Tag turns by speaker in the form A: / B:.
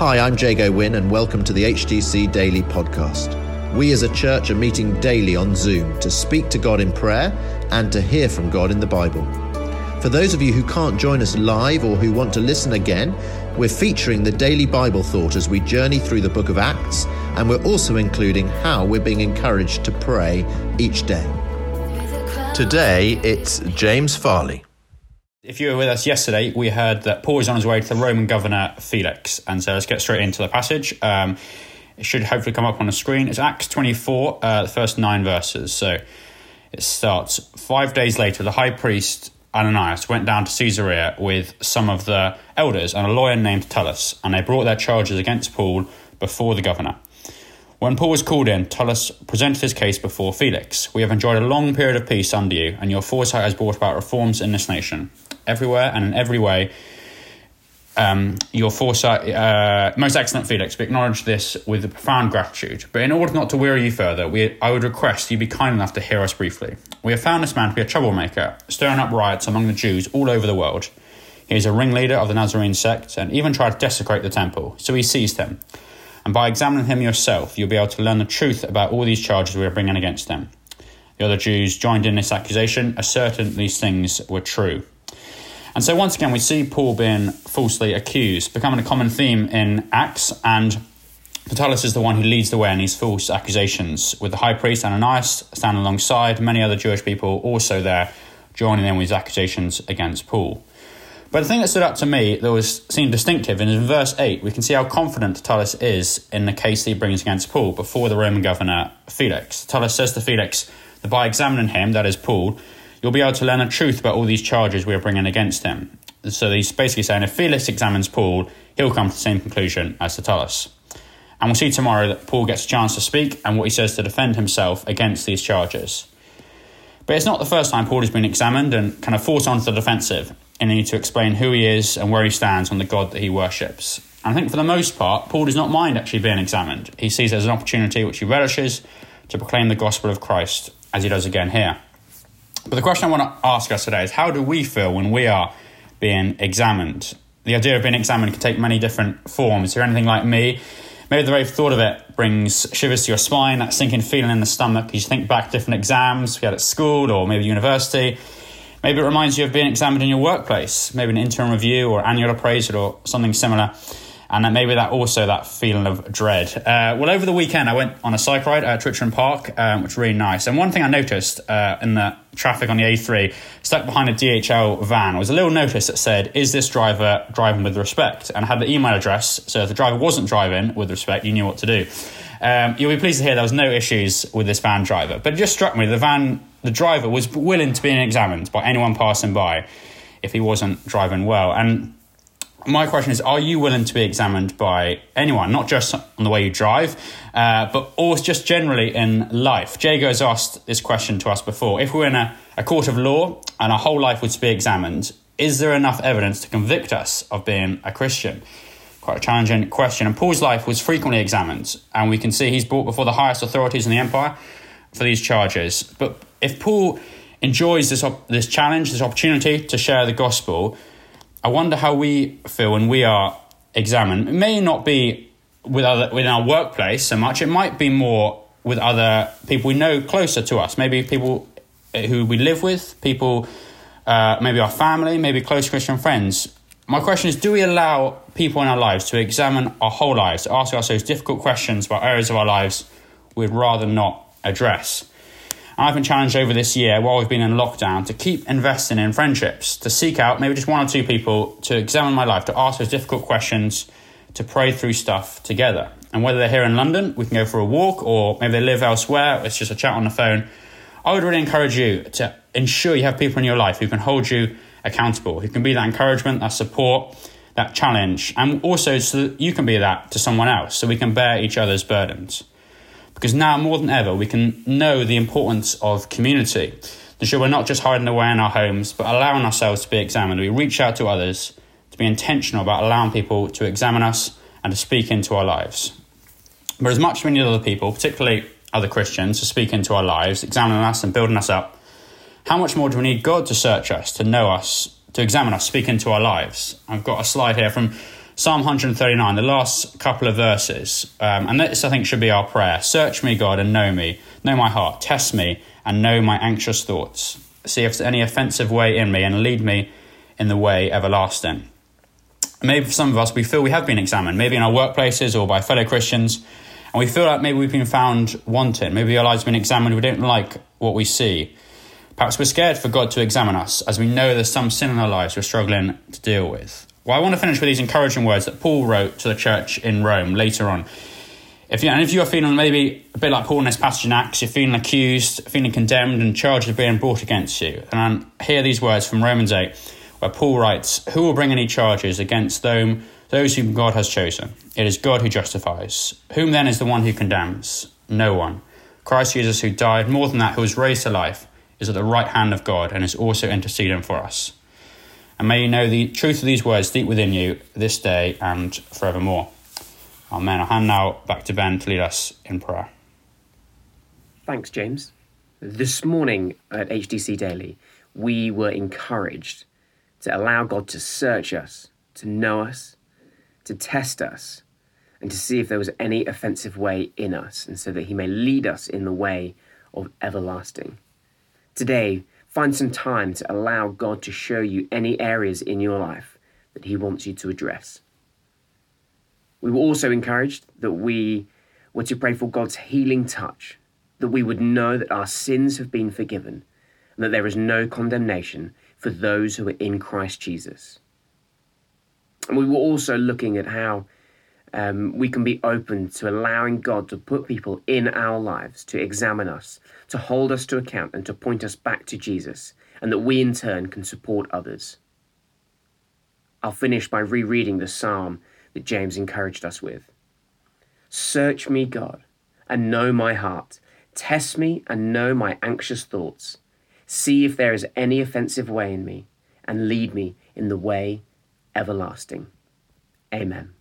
A: Hi, I'm Jago Wynn, and welcome to the HTC Daily Podcast. We as a church are meeting daily on Zoom to speak to God in prayer and to hear from God in the Bible. For those of you who can't join us live or who want to listen again, we're featuring the daily Bible thought as we journey through the book of Acts, and we're also including how we're being encouraged to pray each day. Today, it's James Farley.
B: If you were with us yesterday, we heard that Paul is on his way to the Roman governor Felix. And so let's get straight into the passage. Um, it should hopefully come up on the screen. It's Acts 24, uh, the first nine verses. So it starts Five days later, the high priest Ananias went down to Caesarea with some of the elders and a lawyer named Tertullus, and they brought their charges against Paul before the governor. When Paul was called in, Tertullus presented his case before Felix. We have enjoyed a long period of peace under you, and your foresight has brought about reforms in this nation. Everywhere and in every way, um, your foresight, uh, most excellent Felix, we acknowledge this with profound gratitude. But in order not to weary you further, we, I would request you be kind enough to hear us briefly. We have found this man to be a troublemaker, stirring up riots among the Jews all over the world. He is a ringleader of the Nazarene sect and even tried to desecrate the temple, so we seized him. And by examining him yourself, you'll be able to learn the truth about all these charges we are bringing against him. The other Jews joined in this accusation, asserting these things were true. And so once again, we see Paul being falsely accused, becoming a common theme in Acts, and Tertullus is the one who leads the way in these false accusations, with the high priest Ananias standing alongside, many other Jewish people also there joining in with accusations against Paul. But the thing that stood out to me that was seemed distinctive is in verse 8, we can see how confident Tertullus is in the case that he brings against Paul before the Roman governor Felix. Tertullus says to Felix that by examining him, that is Paul, you'll be able to learn the truth about all these charges we are bringing against him. So he's basically saying if Felix examines Paul, he'll come to the same conclusion as Tertullus. And we'll see tomorrow that Paul gets a chance to speak and what he says to defend himself against these charges. But it's not the first time Paul has been examined and kind of forced onto the defensive in need to explain who he is and where he stands on the God that he worships. And I think for the most part, Paul does not mind actually being examined. He sees it as an opportunity which he relishes to proclaim the gospel of Christ, as he does again here. But the question I want to ask us today is how do we feel when we are being examined? The idea of being examined can take many different forms. If you're anything like me, maybe the very thought of it brings shivers to your spine, that sinking feeling in the stomach. You think back to different exams we had at school or maybe university. Maybe it reminds you of being examined in your workplace, maybe an interim review or annual appraisal or something similar and then maybe that also that feeling of dread. Uh, well, over the weekend, I went on a cycle ride at Twitcham Park, um, which was really nice. And one thing I noticed uh, in the traffic on the A3, stuck behind a DHL van, was a little notice that said, "Is this driver driving with respect?" And had the email address, so if the driver wasn't driving with respect, you knew what to do. Um, you'll be pleased to hear there was no issues with this van driver, but it just struck me the van, the driver was willing to be examined by anyone passing by if he wasn't driving well, and my question is are you willing to be examined by anyone not just on the way you drive uh, but also just generally in life? Jago has asked this question to us before. If we're in a, a court of law and our whole life was to be examined is there enough evidence to convict us of being a christian quite a challenging question and paul's life was frequently examined and we can see he's brought before the highest authorities in the empire for these charges but if paul enjoys this, this challenge this opportunity to share the gospel I wonder how we feel when we are examined. It may not be with other within our workplace so much. It might be more with other people we know closer to us. Maybe people who we live with, people, uh, maybe our family, maybe close Christian friends. My question is: Do we allow people in our lives to examine our whole lives, to ask ourselves difficult questions about areas of our lives we'd rather not address? I've been challenged over this year while we've been in lockdown to keep investing in friendships, to seek out maybe just one or two people to examine my life, to ask those difficult questions, to pray through stuff together. And whether they're here in London, we can go for a walk, or maybe they live elsewhere, it's just a chat on the phone. I would really encourage you to ensure you have people in your life who can hold you accountable, who can be that encouragement, that support, that challenge, and also so that you can be that to someone else, so we can bear each other's burdens. Because now more than ever, we can know the importance of community. To ensure we're not just hiding away in our homes, but allowing ourselves to be examined. We reach out to others to be intentional about allowing people to examine us and to speak into our lives. But as much as we need other people, particularly other Christians, to speak into our lives, examining us and building us up, how much more do we need God to search us, to know us, to examine us, speak into our lives? I've got a slide here from Psalm 139, the last couple of verses, um, and this I think should be our prayer. Search me, God, and know me. Know my heart. Test me and know my anxious thoughts. See if there's any offensive way in me and lead me in the way everlasting. Maybe for some of us, we feel we have been examined, maybe in our workplaces or by fellow Christians, and we feel like maybe we've been found wanting. Maybe our lives have been examined, we don't like what we see. Perhaps we're scared for God to examine us, as we know there's some sin in our lives we're struggling to deal with. Well, I want to finish with these encouraging words that Paul wrote to the church in Rome later on. If you, and if you are feeling maybe a bit like Paul in this passage in Acts, you're feeling accused, feeling condemned, and charges being brought against you, and hear these words from Romans 8, where Paul writes, Who will bring any charges against them, those whom God has chosen? It is God who justifies. Whom then is the one who condemns? No one. Christ Jesus, who died, more than that, who was raised to life, is at the right hand of God and is also interceding for us. And may you know the truth of these words deep within you this day and forevermore. Amen. I'll hand now back to Ben to lead us in prayer.
C: Thanks, James. This morning at HTC Daily, we were encouraged to allow God to search us, to know us, to test us, and to see if there was any offensive way in us, and so that He may lead us in the way of everlasting. Today, find some time to allow God to show you any areas in your life that He wants you to address. We were also encouraged that we were to pray for God's healing touch, that we would know that our sins have been forgiven, and that there is no condemnation for those who are in Christ Jesus. And we were also looking at how um, we can be open to allowing God to put people in our lives, to examine us, to hold us to account, and to point us back to Jesus, and that we in turn can support others. I'll finish by rereading the psalm that James encouraged us with. Search me, God, and know my heart. Test me and know my anxious thoughts. See if there is any offensive way in me, and lead me in the way everlasting. Amen.